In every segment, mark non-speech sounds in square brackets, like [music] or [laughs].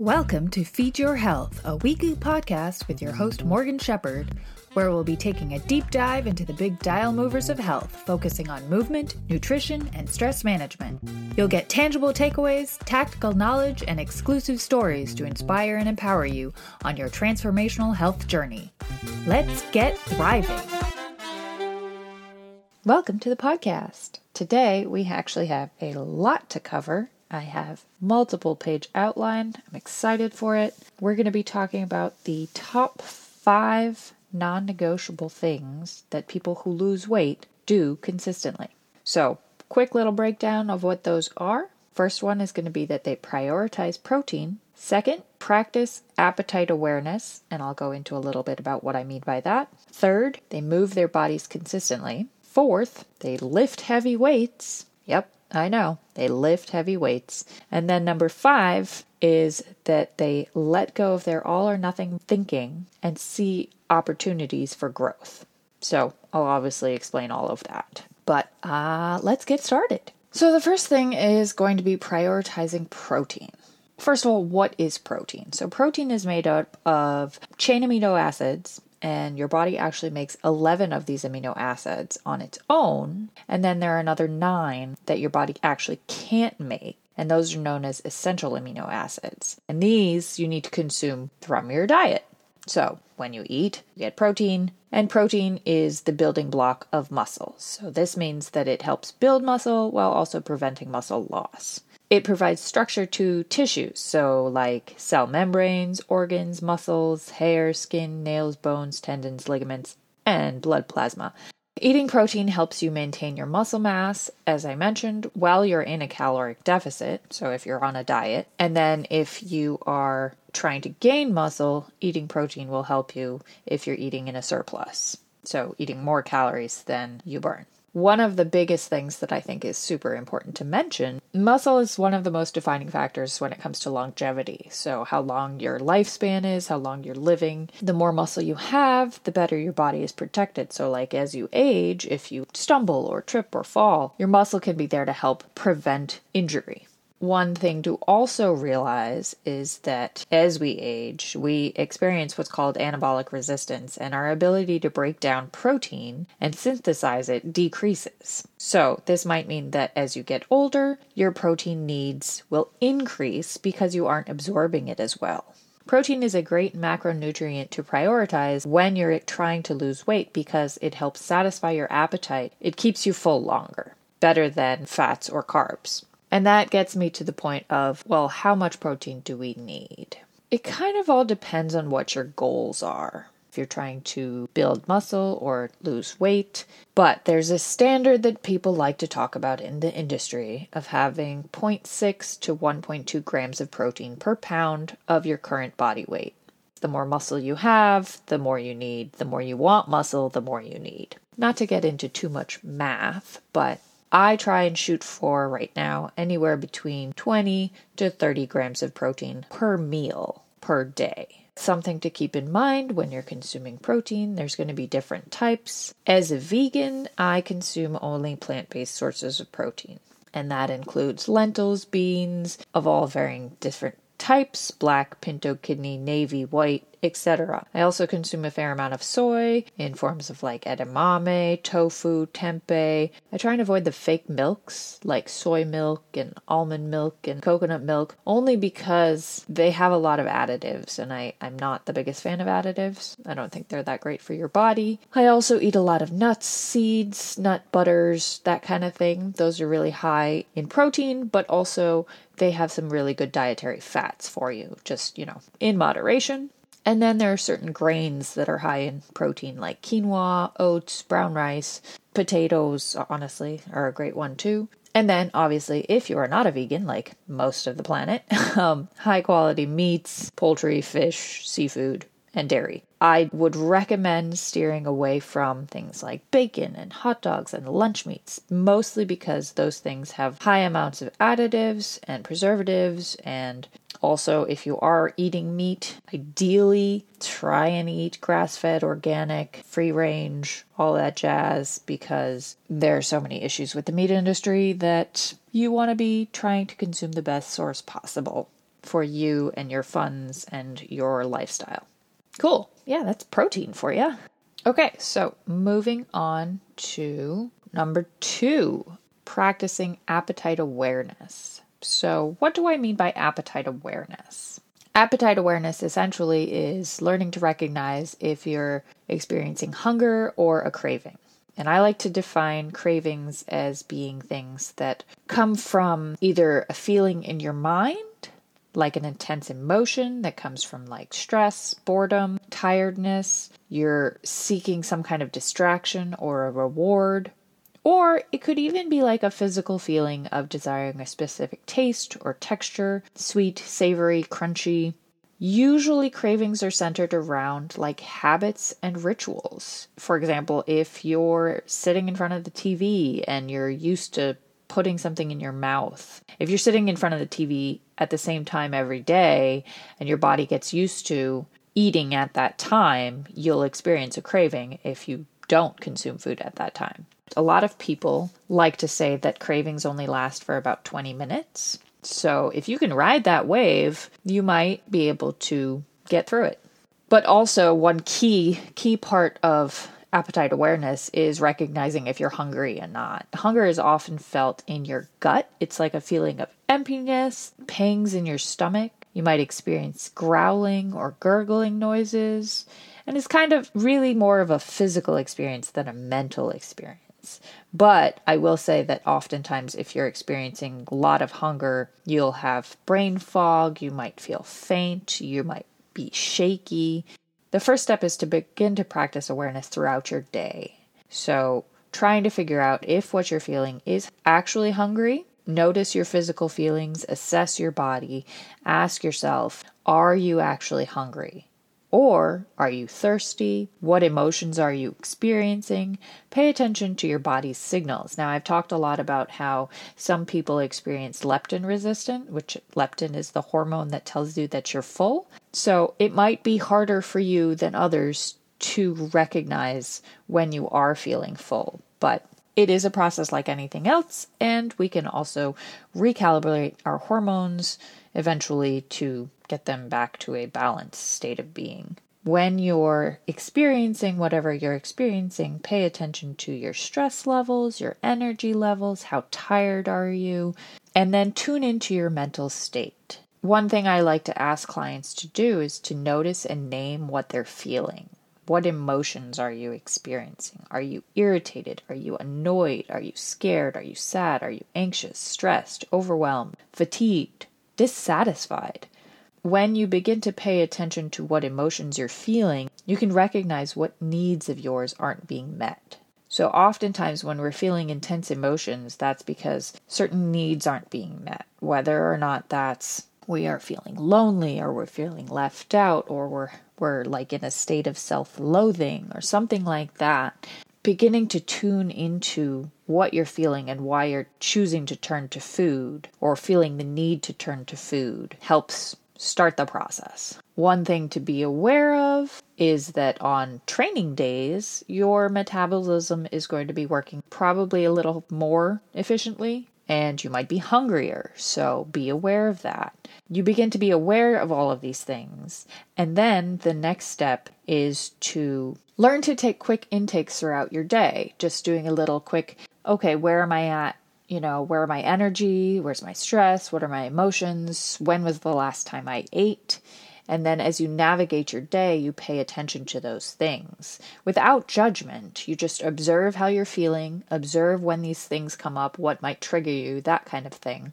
Welcome to Feed Your Health, a weekly podcast with your host Morgan Shepherd, where we'll be taking a deep dive into the big dial movers of health, focusing on movement, nutrition, and stress management. You'll get tangible takeaways, tactical knowledge, and exclusive stories to inspire and empower you on your transformational health journey. Let's get thriving. Welcome to the podcast. Today, we actually have a lot to cover I have multiple page outline. I'm excited for it. We're going to be talking about the top 5 non-negotiable things that people who lose weight do consistently. So, quick little breakdown of what those are. First one is going to be that they prioritize protein. Second, practice appetite awareness, and I'll go into a little bit about what I mean by that. Third, they move their bodies consistently. Fourth, they lift heavy weights. Yep, I know. They lift heavy weights. And then number five is that they let go of their all or nothing thinking and see opportunities for growth. So I'll obviously explain all of that. But uh, let's get started. So the first thing is going to be prioritizing protein. First of all, what is protein? So, protein is made up of chain amino acids and your body actually makes 11 of these amino acids on its own, and then there are another nine that your body actually can't make. And those are known as essential amino acids. And these you need to consume from your diet. So, when you eat, you get protein, and protein is the building block of muscles. So, this means that it helps build muscle while also preventing muscle loss. It provides structure to tissues, so like cell membranes, organs, muscles, hair, skin, nails, bones, tendons, ligaments, and blood plasma. Eating protein helps you maintain your muscle mass, as I mentioned, while you're in a caloric deficit. So, if you're on a diet, and then if you are trying to gain muscle, eating protein will help you if you're eating in a surplus. So, eating more calories than you burn. One of the biggest things that I think is super important to mention muscle is one of the most defining factors when it comes to longevity. So, how long your lifespan is, how long you're living. The more muscle you have, the better your body is protected. So, like as you age, if you stumble or trip or fall, your muscle can be there to help prevent injury. One thing to also realize is that as we age, we experience what's called anabolic resistance, and our ability to break down protein and synthesize it decreases. So, this might mean that as you get older, your protein needs will increase because you aren't absorbing it as well. Protein is a great macronutrient to prioritize when you're trying to lose weight because it helps satisfy your appetite. It keeps you full longer, better than fats or carbs. And that gets me to the point of, well, how much protein do we need? It kind of all depends on what your goals are. If you're trying to build muscle or lose weight, but there's a standard that people like to talk about in the industry of having 0.6 to 1.2 grams of protein per pound of your current body weight. The more muscle you have, the more you need. The more you want muscle, the more you need. Not to get into too much math, but I try and shoot for right now anywhere between 20 to 30 grams of protein per meal per day. Something to keep in mind when you're consuming protein, there's going to be different types. As a vegan, I consume only plant based sources of protein, and that includes lentils, beans of all varying different types black, pinto, kidney, navy, white, etc. I also consume a fair amount of soy in forms of like edamame, tofu, tempeh. I try and avoid the fake milks like soy milk and almond milk and coconut milk only because they have a lot of additives and I, I'm not the biggest fan of additives. I don't think they're that great for your body. I also eat a lot of nuts, seeds, nut butters, that kind of thing. Those are really high in protein, but also they have some really good dietary fats for you, just, you know, in moderation. And then there are certain grains that are high in protein, like quinoa, oats, brown rice, potatoes, honestly, are a great one too. And then, obviously, if you are not a vegan, like most of the planet, [laughs] um, high quality meats, poultry, fish, seafood, and dairy. I would recommend steering away from things like bacon and hot dogs and lunch meats, mostly because those things have high amounts of additives and preservatives. And also, if you are eating meat, ideally try and eat grass fed, organic, free range, all that jazz, because there are so many issues with the meat industry that you want to be trying to consume the best source possible for you and your funds and your lifestyle. Cool. Yeah, that's protein for you. Okay, so moving on to number two practicing appetite awareness. So, what do I mean by appetite awareness? Appetite awareness essentially is learning to recognize if you're experiencing hunger or a craving. And I like to define cravings as being things that come from either a feeling in your mind, like an intense emotion that comes from like stress, boredom, tiredness, you're seeking some kind of distraction or a reward, or it could even be like a physical feeling of desiring a specific taste or texture, sweet, savory, crunchy. Usually, cravings are centered around like habits and rituals. For example, if you're sitting in front of the TV and you're used to putting something in your mouth, if you're sitting in front of the TV at the same time every day and your body gets used to eating at that time, you'll experience a craving if you don't consume food at that time. A lot of people like to say that cravings only last for about 20 minutes. So if you can ride that wave, you might be able to get through it. But also one key key part of appetite awareness is recognizing if you're hungry and not. Hunger is often felt in your gut. It's like a feeling of emptiness, pangs in your stomach. You might experience growling or gurgling noises, and it's kind of really more of a physical experience than a mental experience. But I will say that oftentimes, if you're experiencing a lot of hunger, you'll have brain fog, you might feel faint, you might be shaky. The first step is to begin to practice awareness throughout your day. So, trying to figure out if what you're feeling is actually hungry. Notice your physical feelings, assess your body, ask yourself, are you actually hungry? Or are you thirsty? What emotions are you experiencing? Pay attention to your body's signals. Now, I've talked a lot about how some people experience leptin resistant, which leptin is the hormone that tells you that you're full. So it might be harder for you than others to recognize when you are feeling full. But it is a process like anything else, and we can also recalibrate our hormones eventually to get them back to a balanced state of being. When you're experiencing whatever you're experiencing, pay attention to your stress levels, your energy levels, how tired are you, and then tune into your mental state. One thing I like to ask clients to do is to notice and name what they're feeling. What emotions are you experiencing? Are you irritated? Are you annoyed? Are you scared? Are you sad? Are you anxious, stressed, overwhelmed, fatigued? dissatisfied. When you begin to pay attention to what emotions you're feeling, you can recognize what needs of yours aren't being met. So, oftentimes, when we're feeling intense emotions, that's because certain needs aren't being met, whether or not that's we are feeling lonely or we're feeling left out or we're we're like in a state of self-loathing or something like that beginning to tune into what you're feeling and why you're choosing to turn to food or feeling the need to turn to food helps start the process. One thing to be aware of is that on training days, your metabolism is going to be working probably a little more efficiently and you might be hungrier. So be aware of that. You begin to be aware of all of these things. And then the next step is to learn to take quick intakes throughout your day. Just doing a little quick, okay, where am I at? You know, where my energy? Where's my stress? What are my emotions? When was the last time I ate? And then as you navigate your day, you pay attention to those things without judgment. You just observe how you're feeling, observe when these things come up, what might trigger you, that kind of thing.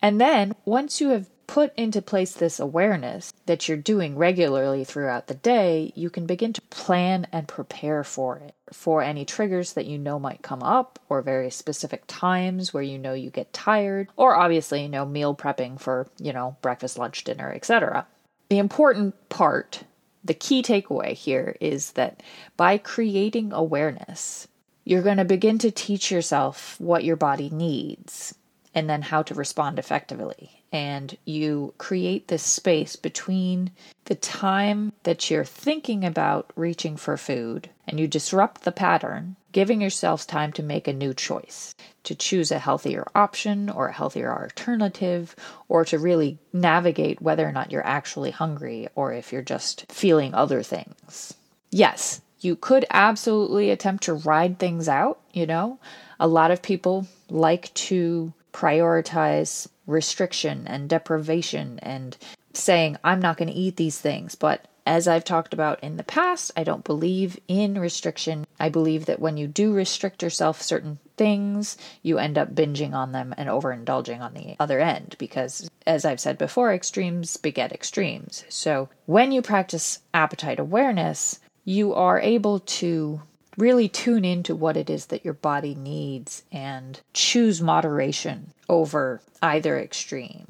And then once you have put into place this awareness that you're doing regularly throughout the day, you can begin to plan and prepare for it, for any triggers that you know might come up, or very specific times where you know you get tired, or obviously, you know, meal prepping for, you know, breakfast, lunch, dinner, etc. The important part, the key takeaway here is that by creating awareness, you're going to begin to teach yourself what your body needs. and then how to respond effectively. And you create this space between the time that you're thinking about reaching for food and you disrupt the pattern, giving yourself time to make a new choice, to choose a healthier option or a healthier alternative, or to really navigate whether or not you're actually hungry or if you're just feeling other things. Yes, you could absolutely attempt to ride things out, you know. A lot of people like to prioritize restriction and deprivation and saying, I'm not going to eat these things. But as I've talked about in the past, I don't believe in restriction. I believe that when you do restrict yourself certain things, you end up binging on them and overindulging on the other end because, as I've said before, extremes beget extremes. So when you practice appetite awareness, you are able to really tune into what it is that your body needs and choose moderation over either extreme.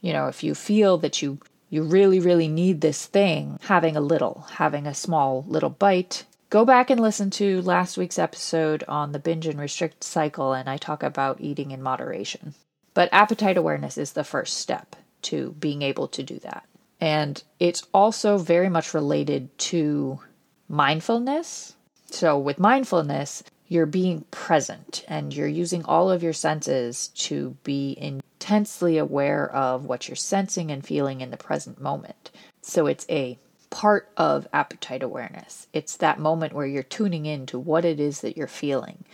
You know, if you feel that you you really really need this thing, having a little, having a small little bite, go back and listen to last week's episode on the binge and restrict cycle and I talk about eating in moderation. But appetite awareness is the first step to being able to do that. And it's also very much related to mindfulness so, with mindfulness, you're being present and you're using all of your senses to be intensely aware of what you're sensing and feeling in the present moment. So, it's a part of appetite awareness. It's that moment where you're tuning in to what it is that you're feeling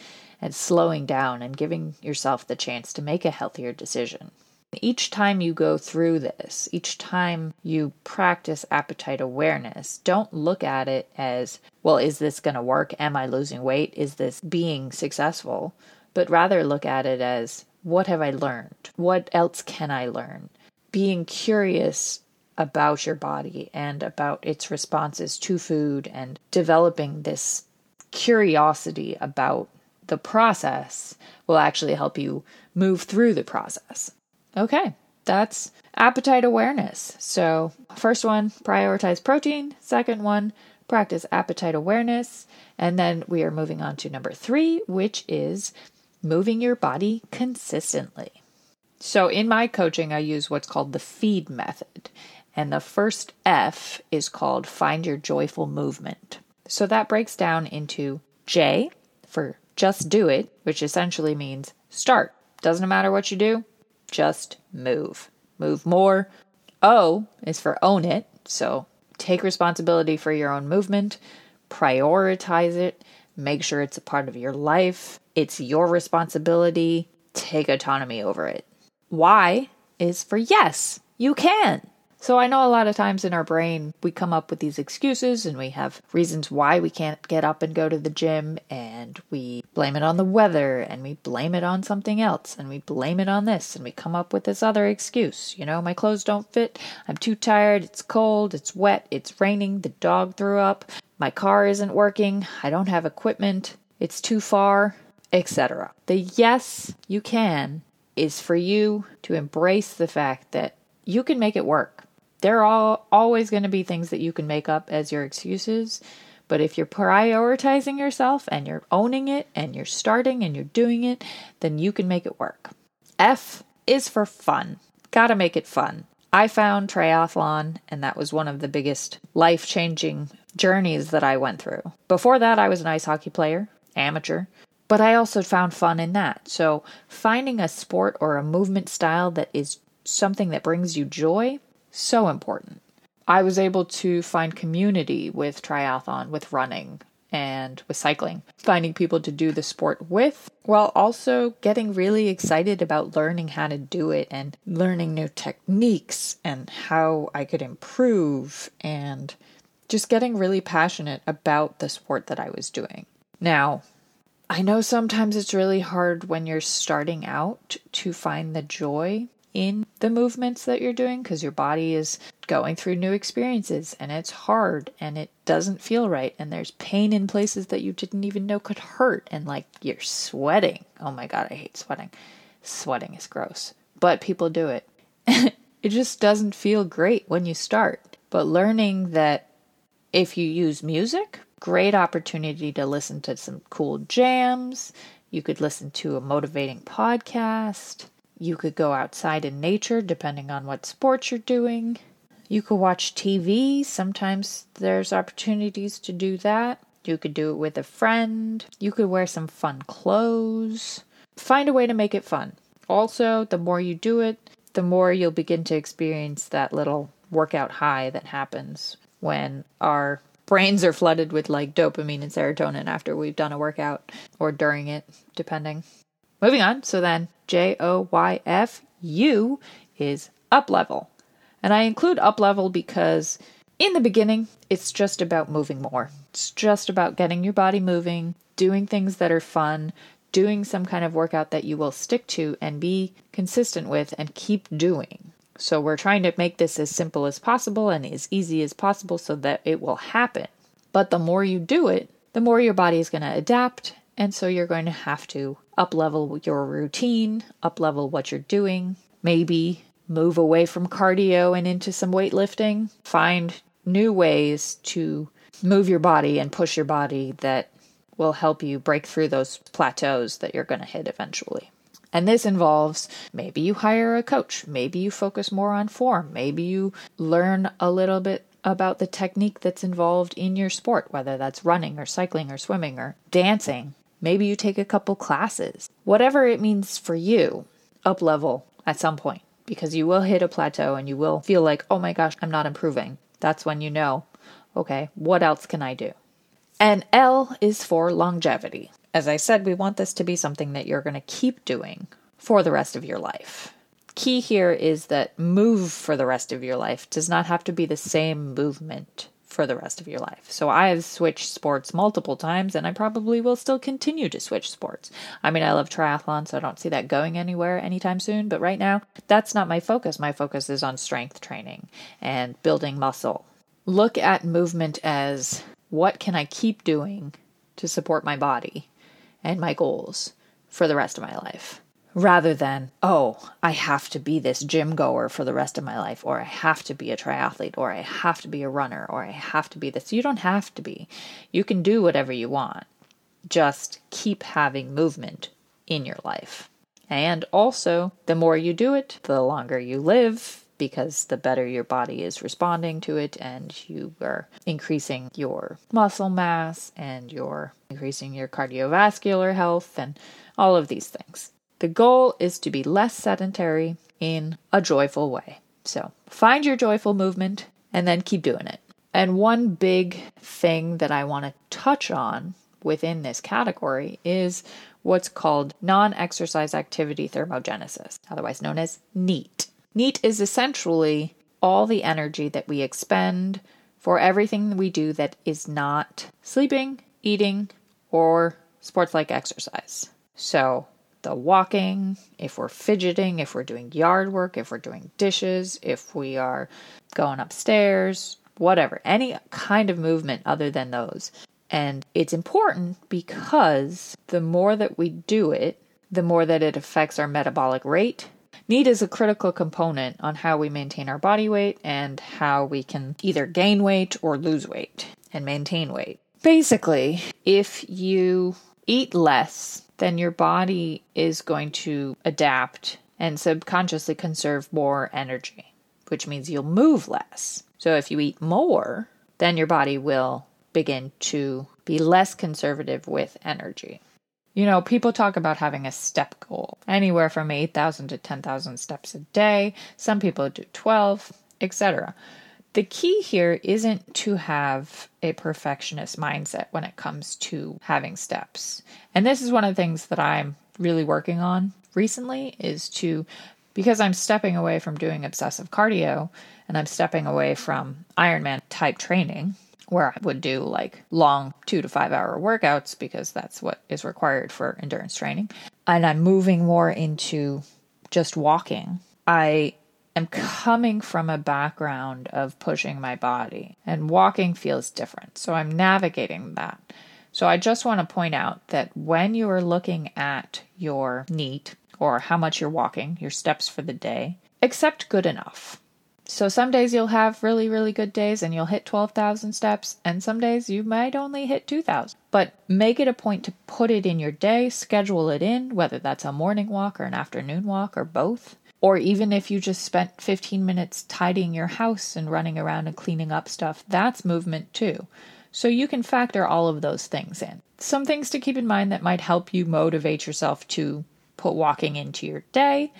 and slowing down and giving yourself the chance to make a healthier decision. Each time you go through this, each time you practice appetite awareness, don't look at it as, well, is this going to work? Am I losing weight? Is this being successful? But rather look at it as, what have I learned? What else can I learn? Being curious about your body and about its responses to food and developing this curiosity about the process will actually help you move through the process. Okay, that's appetite awareness. So, first one, prioritize protein. Second one, practice appetite awareness. And then we are moving on to number three, which is moving your body consistently. So, in my coaching, I use what's called the feed method. And the first F is called find your joyful movement. So, that breaks down into J for just do it, which essentially means start. Doesn't matter what you do, just move. Move more. O is for own it. So take responsibility for your own movement, prioritize it, make sure it's a part of your life. It's your responsibility. Take autonomy over it. Y is for yes, you can. So I know a lot of times in our brain, we come up with these excuses and we have reasons why we can't get up and go to the gym, and we blame it on the weather, and we blame it on something else, and we blame it on this, and we come up with this other excuse. You know, my clothes don't fit, I'm too tired, it's cold, it's wet, it's raining, the dog threw up, my car isn't working, I don't have equipment, it's too far, etc. The yes, you can is for you to embrace the fact that you can make it work there are always going to be things that you can make up as your excuses. But if you're prioritizing yourself and you're owning it and you're starting and you're doing it, then you can make it work. F is for fun. Gotta make it fun. I found triathlon, and that was one of the biggest life changing journeys that I went through. Before that, I was an ice hockey player, amateur, but I also found fun in that. So, finding a sport or a movement style that is something that brings you joy so important. I was able to find community with triathlon, with running, and with cycling, finding people to do the sport with, while also getting really excited about learning how to do it and learning new techniques and how I could improve and just getting really passionate about the sport that I was doing. Now, I know sometimes it's really hard when you're starting out to find the joy in the movements that you're doing because your body is going through new experiences and it's hard and it doesn't feel right and there's pain in places that you didn't even know could hurt and like you're sweating. Oh my god, I hate sweating. Sweating is gross, but people do it. [laughs] it just doesn't feel great when you start. But learning that if you use music, great opportunity to listen to some cool jams. You could listen to a motivating podcast You could go outside in nature, depending on what sports you're doing. You could watch TV. Sometimes there's opportunities to do that. You could do it with a friend. You could wear some fun clothes. Find a way to make it fun. Also, the more you do it, the more you'll begin to experience that little workout high that happens when our brains are flooded with like dopamine and serotonin after we've done a workout or during it, depending. Moving on, so then J O Y F U is up level. And I include up level because in the beginning, it's just about moving more. It's just about getting your body moving, doing things that are fun, doing some kind of workout that you will stick to and be consistent with and keep doing. So we're trying to make this as simple as possible and as easy as possible so that it will happen. But the more you do it, the more your body is going to adapt, and so you're going to have to up level your routine, up level what you're doing, maybe move away from cardio and into some weightlifting, find new ways to move your body and push your body that will help you break through those plateaus that you're going to hit eventually. And this involves maybe you hire a coach, maybe you focus more on form, maybe you learn a little bit about the technique that's involved in your sport, whether that's running or cycling or swimming or dancing. Maybe you take a couple classes. Whatever it means for you, up level at some point because you will hit a plateau and you will feel like, oh my gosh, I'm not improving. That's when you know, okay, what else can I do? And L is for longevity. As I said, we want this to be something that you're going to keep doing for the rest of your life. Key here is that move for the rest of your life does not have to be the same movement for the rest of your life. So I have switched sports multiple times and I probably will still continue to switch sports. I mean, I love triathlon, so I don't see that going anywhere anytime soon, but right now, that's not my focus. My focus is on strength training and building muscle. Look at movement as what can I keep doing to support my body and my goals for the rest of my life? Rather than, oh, I have to be this gym goer for the rest of my life, or I have to be a triathlete, or I have to be a runner, or I have to be this. You don't have to be. You can do whatever you want. Just keep having movement in your life. And also, the more you do it, the longer you live, because the better your body is responding to it, and you are increasing your muscle mass and you're increasing your cardiovascular health and all of these things. The goal is to be less sedentary in a joyful way. So find your joyful movement and then keep doing it. And one big thing that I want to touch on within this category is what's called non exercise activity thermogenesis, otherwise known as NEAT. NEAT is essentially all the energy that we expend for everything we do that is not sleeping, eating, or sports like exercise. So, the walking, if we're fidgeting, if we're doing yard work, if we're doing dishes, if we are going upstairs, whatever, any kind of movement other than those. And it's important because the more that we do it, the more that it affects our metabolic rate. NEAT is a critical component on how we maintain our body weight and how we can either gain weight or lose weight and maintain weight. Basically, if you eat less then your body is going to adapt and subconsciously conserve more energy, which means you'll move less. So if you eat more, then your body will begin to be less conservative with energy. You know, people talk about having a step goal, anywhere from 8,000 to 10,000 steps a day. Some people do 12, etc. The key here isn't to have a perfectionist mindset when it comes to having steps. And this is one of the things that I'm really working on recently is to because I'm stepping away from doing obsessive cardio and I'm stepping away from Ironman type training where I would do like long 2 to 5 hour workouts because that's what is required for endurance training and I'm moving more into just walking. I am coming from a background of pushing my body, and walking feels different. So I'm navigating that. So I just want to point out that when you are looking at your NEAT or how much you're walking, your steps for the day, accept good enough. So some days you'll have really, really good days and you'll hit 12,000 steps, and some days you might only hit 2,000. But make it a point to put it in your day, schedule it in, whether that's a morning walk or an afternoon walk or both. Or even if you just spent 15 minutes tidying your house and running around and cleaning up stuff, that's movement too. So you can factor all of those things in. Some things to keep in mind that might help you motivate yourself to put walking into your day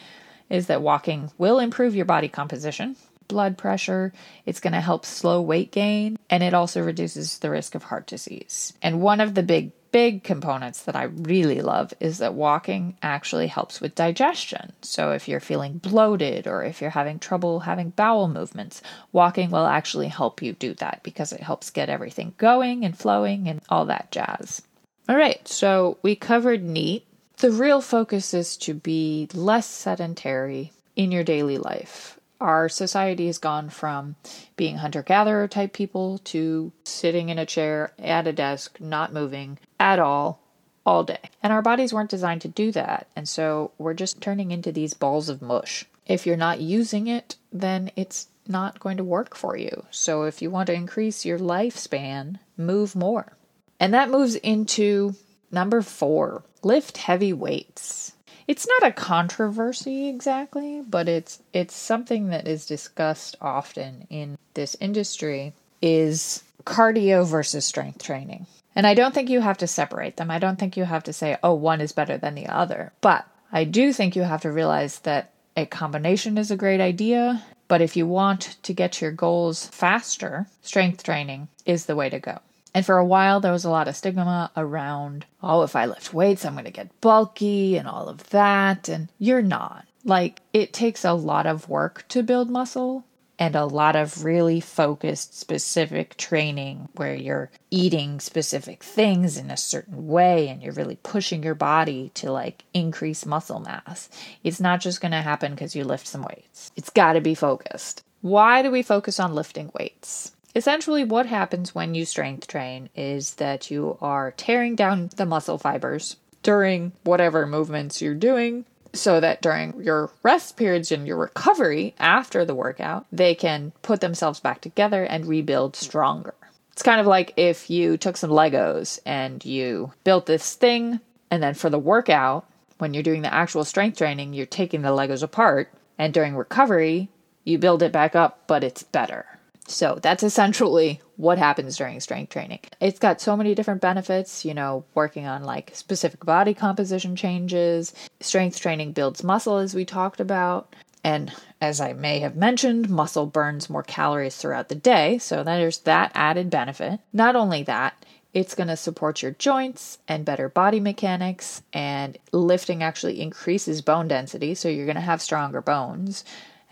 is that walking will improve your body composition, blood pressure, it's going to help slow weight gain, and it also reduces the risk of heart disease. And one of the big big components that I really love is that walking actually helps with digestion. So, if you're feeling bloated or if you're having trouble having bowel movements, walking will actually help you do that because it helps get everything going and flowing and all that jazz. All right, so we covered NEAT. The real focus is to be less sedentary in your daily life our society has gone from being hunter gatherer type people to sitting in a chair at a desk, not moving at all, all day. And our bodies weren't designed to do that. And so we're just turning into these balls of mush. If you're not using it, then it's not going to work for you. So if you want to increase your lifespan, move more. And that moves into number four lift heavy weights it's not a controversy exactly, but it's it's something that is discussed often in this industry is cardio versus strength training. And I don't think you have to separate them. I don't think you have to say, oh, one is better than the other. But I do think you have to realize that a combination is a great idea. But if you want to get your goals faster, strength training is the way to go. And for a while, there was a lot of stigma around, oh, if I lift weights, I'm going to get bulky and all of that. And you're not. Like, it takes a lot of work to build muscle and a lot of really focused, specific training where you're eating specific things in a certain way and you're really pushing your body to like increase muscle mass. It's not just going to happen because you lift some weights, it's got to be focused. Why do we focus on lifting weights? Essentially, what happens when you strength train is that you are tearing down the muscle fibers during whatever movements you're doing so that during your rest periods and your recovery after the workout, they can put themselves back together and rebuild stronger. It's kind of like if you took some Legos and you built this thing, and then for the workout, when you're doing the actual strength training, you're taking the Legos apart, and during recovery, you build it back up, but it's better. So that's essentially what happens during strength training. It's got so many different benefits, you know, working on like specific body composition changes. Strength training builds muscle, as we talked about. And as I may have mentioned, muscle burns more calories throughout the day. So there's that added benefit. Not only that, it's going to support your joints and better body mechanics, and lifting actually increases bone density. So you're going to have stronger bones.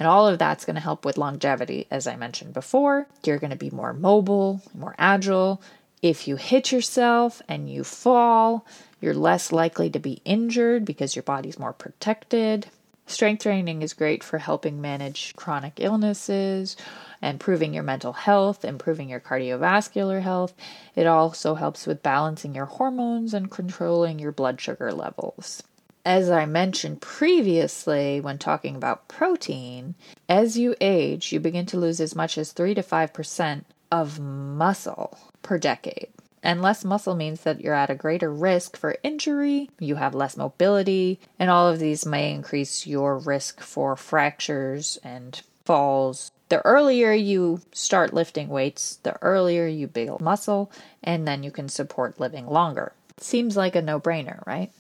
And all of that's going to help with longevity, as I mentioned before. You're going to be more mobile, more agile. If you hit yourself and you fall, you're less likely to be injured because your body's more protected. Strength training is great for helping manage chronic illnesses, improving your mental health, improving your cardiovascular health. It also helps with balancing your hormones and controlling your blood sugar levels as I mentioned previously when talking about protein, as you age, you begin to lose as much as 3 to 5% of muscle per decade. And less muscle means that you're at a greater risk for injury, you have less mobility, and all of these may increase your risk for fractures and falls. The earlier you start lifting weights, the earlier you build muscle, and then you can support living longer. Seems like a no brainer, right?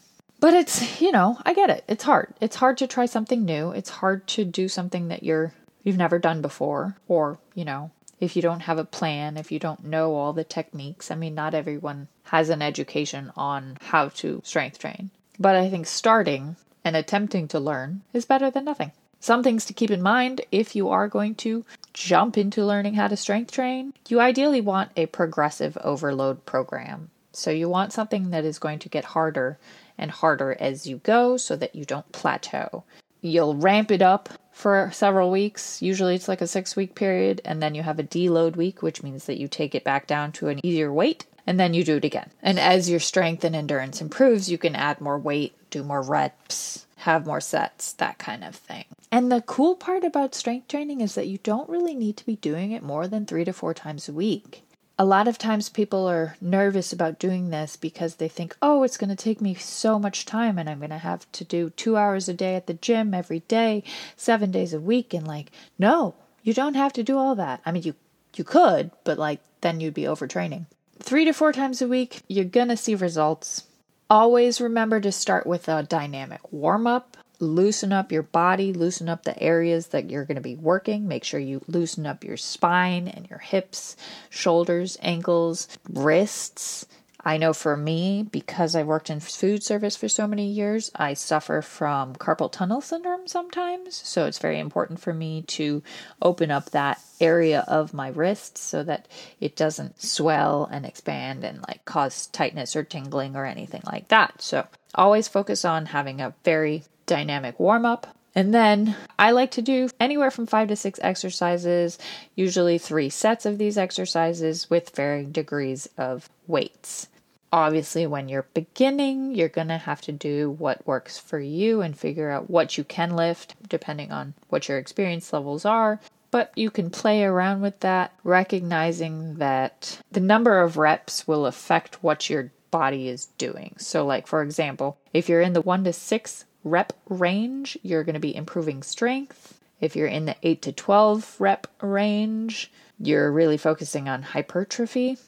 But it's, you know, I get it. It's hard. It's hard to try something new. It's hard to do something that you're you've never done before or, you know, if you don't have a plan, if you don't know all the techniques. I mean, not everyone has an education on how to strength train. But I think starting and attempting to learn is better than nothing. Some things to keep in mind if you are going to jump into learning how to strength train, you ideally want a progressive overload program. So you want something that is going to get harder and harder as you go so that you don't plateau. You'll ramp it up for several weeks. Usually it's like a six week period, and then you have a deload week, which means that you take it back down to an easier weight, and then you do it again. And as your strength and endurance improves, you can add more weight, do more reps, have more sets, that kind of thing. And the cool part about strength training is that you don't really need to be doing it more than three to four times a week. A lot of times people are nervous about doing this because they think, oh, it's going to take me so much time and I'm going to have to do two hours a day at the gym every day, seven days a week. And like, no, you don't have to do all that. I mean, you, you could, but like, then you'd be overtraining. Three to four times a week, you're going to see results. Always remember to start with a dynamic warm up loosen up your body, loosen up the areas that you're going to be working. Make sure you loosen up your spine and your hips, shoulders, ankles, wrists. I know for me, because I worked in food service for so many years, I suffer from carpal tunnel syndrome sometimes. So it's very important for me to open up that area of my wrist so that it doesn't swell and expand and like cause tightness or tingling or anything like that. So always focus on having a very dynamic warm up. And then I like to do anywhere from five to six exercises, usually three sets of these exercises with varying degrees of weights. Obviously, when you're beginning, you're going to have to do what works for you and figure out what you can lift depending on what your experience levels are. But you can play around with that, recognizing that the number of reps will affect what your body is doing. So, like for example, if you're in the one to six rep range, you're going to be improving strength. If you're in the 8 to 12 rep range, you're really focusing on hypertrophy.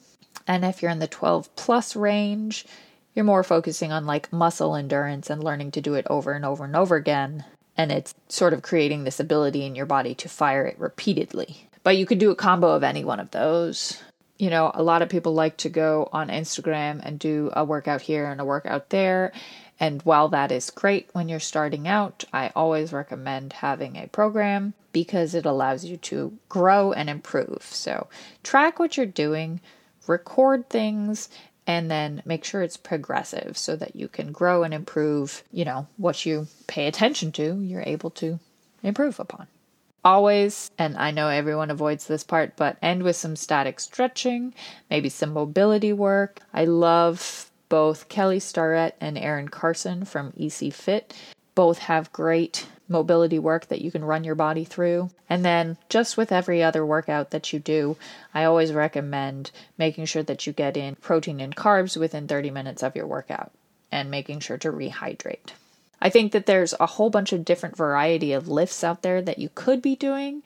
And if you're in the 12 plus range, you're more focusing on like muscle endurance and learning to do it over and over and over again. And it's sort of creating this ability in your body to fire it repeatedly. But you could do a combo of any one of those. You know, a lot of people like to go on Instagram and do a workout here and a workout there. And while that is great when you're starting out, I always recommend having a program because it allows you to grow and improve. So, track what you're doing, record things, and then make sure it's progressive so that you can grow and improve, you know, what you pay attention to, you're able to improve upon. Always, and I know everyone avoids this part, but end with some static stretching, maybe some mobility work. I love both Kelly Starrett and Aaron Carson from EC Fit. Both have great mobility work that you can run your body through. And then, just with every other workout that you do, I always recommend making sure that you get in protein and carbs within 30 minutes of your workout and making sure to rehydrate. I think that there's a whole bunch of different variety of lifts out there that you could be doing,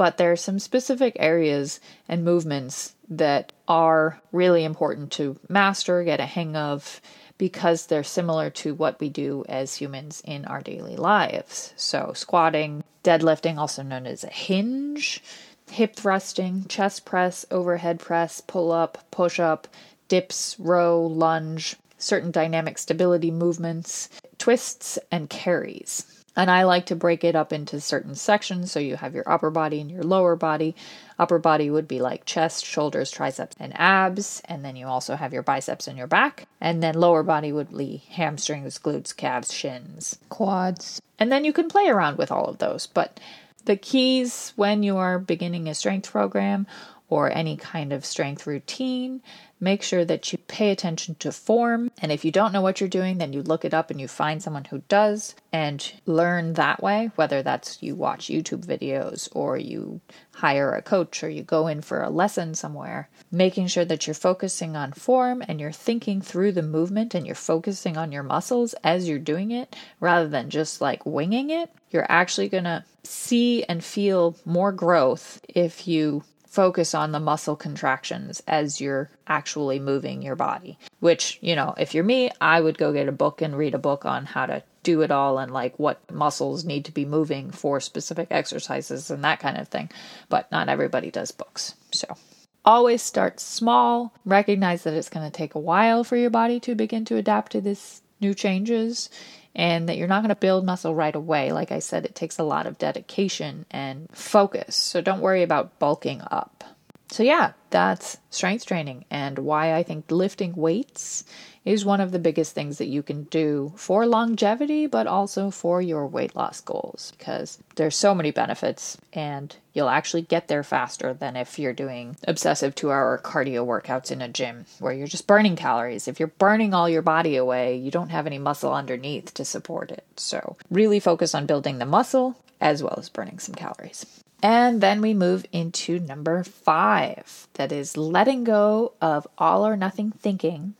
but there are some specific areas and movements that are really important to master, get a hang of, because they're similar to what we do as humans in our daily lives. So, squatting, deadlifting, also known as a hinge, hip thrusting, chest press, overhead press, pull up, push up, dips, row, lunge, certain dynamic stability movements, twists, and carries. And I like to break it up into certain sections. So you have your upper body and your lower body. Upper body would be like chest, shoulders, triceps, and abs. And then you also have your biceps and your back. And then lower body would be hamstrings, glutes, calves, shins, quads. And then you can play around with all of those. But the keys when you are beginning a strength program or any kind of strength routine Make sure that you pay attention to form. And if you don't know what you're doing, then you look it up and you find someone who does and learn that way, whether that's you watch YouTube videos or you hire a coach or you go in for a lesson somewhere. Making sure that you're focusing on form and you're thinking through the movement and you're focusing on your muscles as you're doing it rather than just like winging it. You're actually going to see and feel more growth if you focus on the muscle contractions as you're actually moving your body. Which, you know, if you're me, I would go get a book and read a book on how to do it all and like what muscles need to be moving for specific exercises and that kind of thing. But not everybody does books. So always start small, recognize that it's going to take a while for your body to begin to adapt to this new changes and that you're not going to build muscle right away. Like I said, it takes a lot of dedication and focus. So don't worry about bulking up. So, yeah, that's strength training and why I think lifting weights is one of the biggest things that you can do for longevity, but also for your weight loss goals because there's so many benefits and you'll actually get there faster than if you're doing obsessive two hour cardio workouts in a gym where you're just burning calories. If you're burning all your body away, you don't have any muscle underneath to support it. So, really focus on building the muscle as well as burning some calories. And then we move into number five that is letting go of all or nothing thinking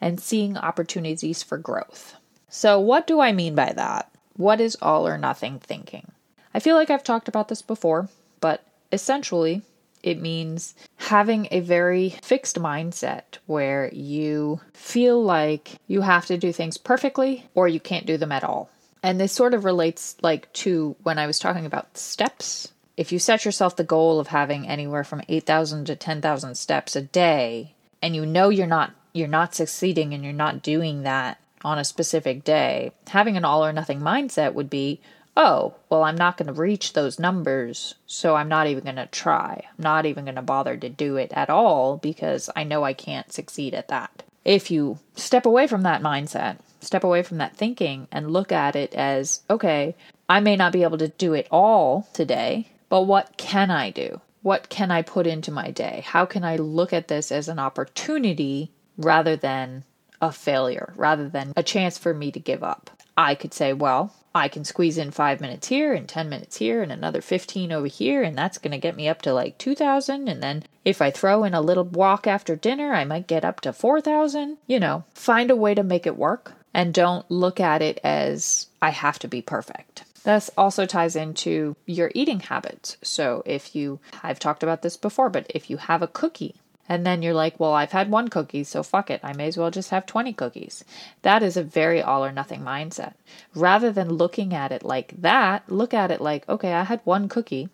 and seeing opportunities for growth. So, what do I mean by that? What is all or nothing thinking? I feel like I've talked about this before, but essentially, it means having a very fixed mindset where you feel like you have to do things perfectly or you can't do them at all. And this sort of relates like to when I was talking about steps if you set yourself the goal of having anywhere from 8,000 to 10,000 steps a day and you know you're not you're not succeeding and you're not doing that on a specific day, having an all or nothing mindset would be, oh, well, I'm not going to reach those numbers, so I'm not even going to try. I'm not even going to bother to do it at all because I know I can't succeed at that. If you step away from that mindset, step away from that thinking, and look at it as, okay, I may not be able to do it all today, but what can I do? What can I put into my day? How can I look at this as an opportunity rather than a failure, rather than a chance for me to give up? I could say, well, I can squeeze in five minutes here and 10 minutes here and another 15 over here, and that's going to get me up to like 2,000. And then if I throw in a little walk after dinner, I might get up to 4,000. You know, find a way to make it work and don't look at it as I have to be perfect. This also ties into your eating habits. So, if you, I've talked about this before, but if you have a cookie and then you're like, well, I've had one cookie, so fuck it. I may as well just have 20 cookies. That is a very all or nothing mindset. Rather than looking at it like that, look at it like, okay, I had one cookie.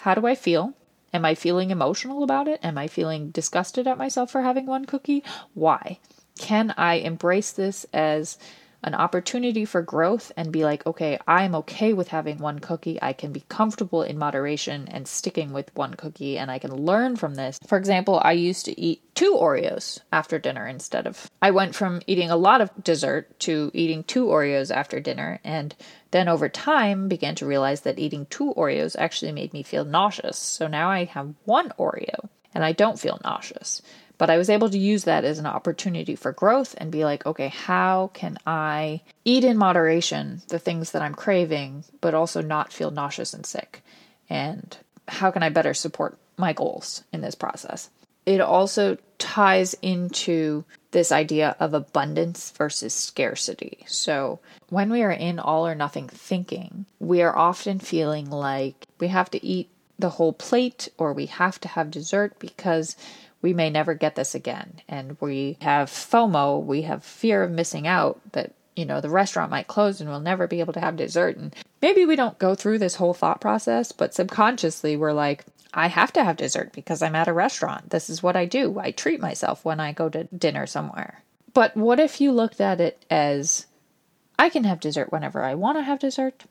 How do I feel? Am I feeling emotional about it? Am I feeling disgusted at myself for having one cookie? Why? Can I embrace this as an opportunity for growth and be like, okay, I'm okay with having one cookie. I can be comfortable in moderation and sticking with one cookie, and I can learn from this. For example, I used to eat two Oreos after dinner instead of. I went from eating a lot of dessert to eating two Oreos after dinner, and then over time began to realize that eating two Oreos actually made me feel nauseous. So now I have one Oreo and I don't feel nauseous. But I was able to use that as an opportunity for growth and be like, okay, how can I eat in moderation the things that I'm craving, but also not feel nauseous and sick? And how can I better support my goals in this process? It also ties into this idea of abundance versus scarcity. So, when we are in all or nothing thinking, we are often feeling like we have to eat the whole plate or we have to have dessert because we may never get this again. And we have FOMO, we have fear of missing out that, you know, the restaurant might close and we'll never be able to have dessert. And maybe we don't go through this whole thought process, but subconsciously we're like, I have to have dessert because I'm at a restaurant. This is what I do. I treat myself when I go to dinner somewhere. But what if you looked at it as I can have dessert whenever I want to have dessert?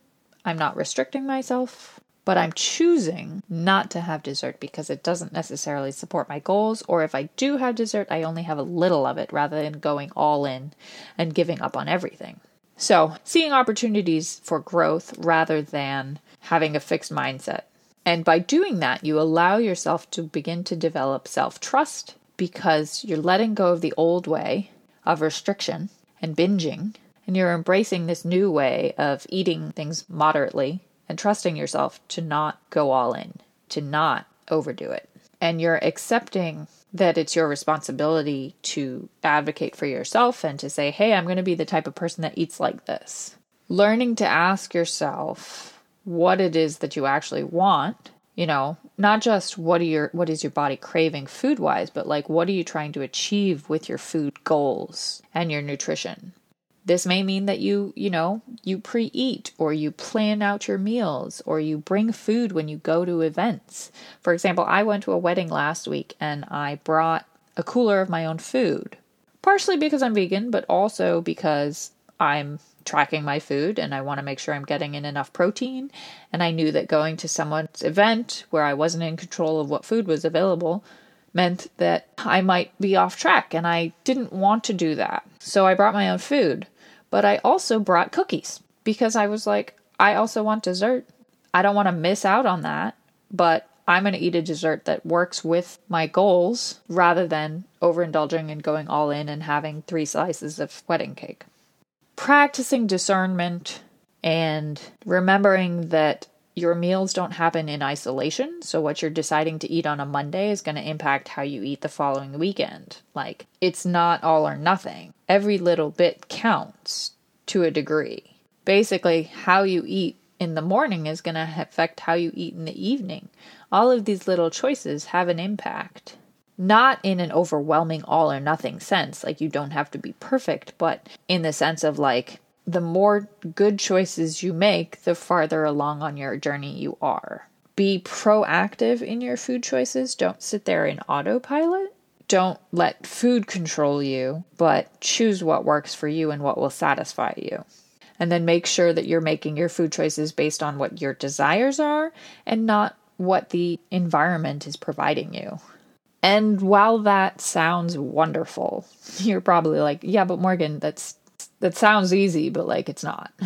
I'm not restricting myself but I'm choosing not to have dessert because it doesn't necessarily support my goals. Or if I do have dessert, I only have a little of it rather than going all in and giving up on everything. So, seeing opportunities for growth rather than having a fixed mindset. And by doing that, you allow yourself to begin to develop self trust because you're letting go of the old way of restriction and binging, and you're embracing this new way of eating things moderately and trusting yourself to not go all in, to not overdo it. And you're accepting that it's your responsibility to advocate for yourself and to say, hey, I'm going to be the type of person that eats like this. Learning to ask yourself what it is that you actually want you know not just what are your what is your body craving food wise but like what are you trying to achieve with your food goals and your nutrition this may mean that you, you know, you pre eat or you plan out your meals or you bring food when you go to events. For example, I went to a wedding last week and I brought a cooler of my own food, partially because I'm vegan, but also because I'm tracking my food and I want to make sure I'm getting in enough protein. And I knew that going to someone's event where I wasn't in control of what food was available meant that I might be off track and I didn't want to do that. So I brought my own food, but I also brought cookies because I was like, I also want dessert. I don't want to miss out on that, but I'm going to eat a dessert that works with my goals rather than overindulging and going all in and having three slices of wedding cake. Practicing discernment and remembering that your meals don't happen in isolation. So, what you're deciding to eat on a Monday is going to impact how you eat the following weekend. Like, it's not all or nothing. Every little bit counts to a degree. Basically, how you eat in the morning is going to affect how you eat in the evening. All of these little choices have an impact. Not in an overwhelming all or nothing sense, like you don't have to be perfect, but in the sense of like the more good choices you make, the farther along on your journey you are. Be proactive in your food choices. Don't sit there in autopilot. Don't let food control you, but choose what works for you and what will satisfy you. And then make sure that you're making your food choices based on what your desires are and not what the environment is providing you. And while that sounds wonderful, [laughs] you're probably like, yeah, but Morgan, that's that sounds easy, but like it's not. [laughs]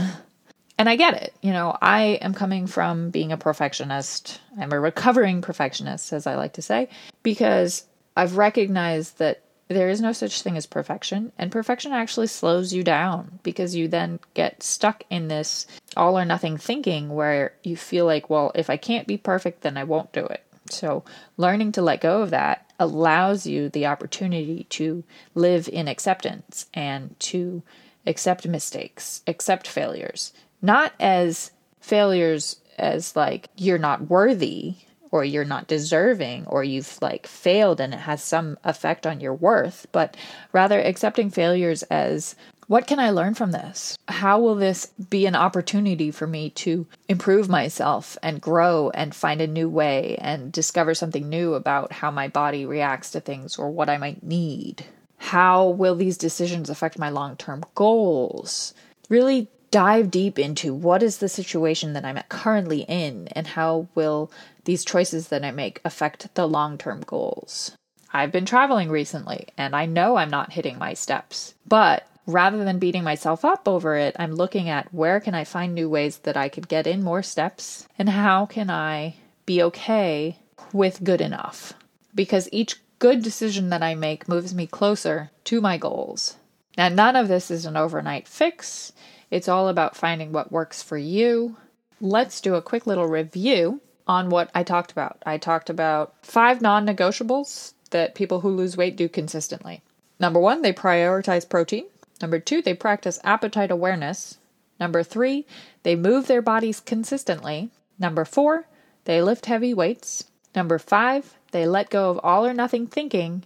And I get it. You know, I am coming from being a perfectionist. I'm a recovering perfectionist, as I like to say, because I've recognized that there is no such thing as perfection, and perfection actually slows you down because you then get stuck in this all or nothing thinking where you feel like, well, if I can't be perfect, then I won't do it. So, learning to let go of that allows you the opportunity to live in acceptance and to accept mistakes, accept failures, not as failures as like you're not worthy or you're not deserving or you've like failed and it has some effect on your worth, but rather accepting failures as what can I learn from this? How will this be an opportunity for me to improve myself and grow and find a new way and discover something new about how my body reacts to things or what I might need? How will these decisions affect my long term goals? Really dive deep into what is the situation that I'm currently in and how will these choices that I make affect the long term goals. I've been traveling recently and I know I'm not hitting my steps, but rather than beating myself up over it, I'm looking at where can I find new ways that I could get in more steps and how can I be okay with good enough. Because each good decision that I make moves me closer to my goals. Now, none of this is an overnight fix. It's all about finding what works for you. Let's do a quick little review on what I talked about. I talked about five non negotiables that people who lose weight do consistently. Number one, they prioritize protein. Number two, they practice appetite awareness. Number three, they move their bodies consistently. Number four, they lift heavy weights. Number five, they let go of all or nothing thinking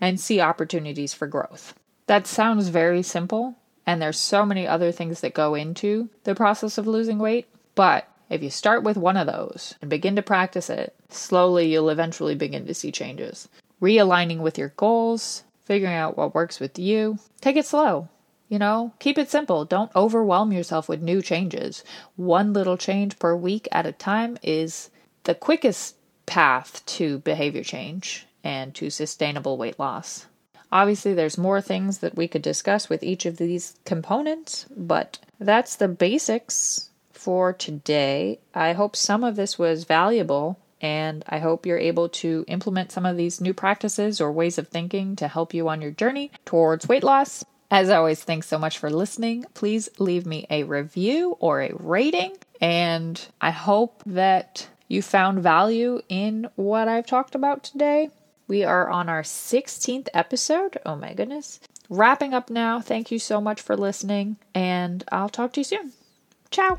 and see opportunities for growth. That sounds very simple, and there's so many other things that go into the process of losing weight, but if you start with one of those and begin to practice it, slowly you'll eventually begin to see changes. Realigning with your goals, figuring out what works with you. Take it slow. You know, keep it simple. Don't overwhelm yourself with new changes. One little change per week at a time is the quickest path to behavior change and to sustainable weight loss. Obviously, there's more things that we could discuss with each of these components, but that's the basics for today. I hope some of this was valuable, and I hope you're able to implement some of these new practices or ways of thinking to help you on your journey towards weight loss. As always, thanks so much for listening. Please leave me a review or a rating, and I hope that you found value in what I've talked about today. We are on our 16th episode. Oh my goodness. Wrapping up now. Thank you so much for listening, and I'll talk to you soon. Ciao.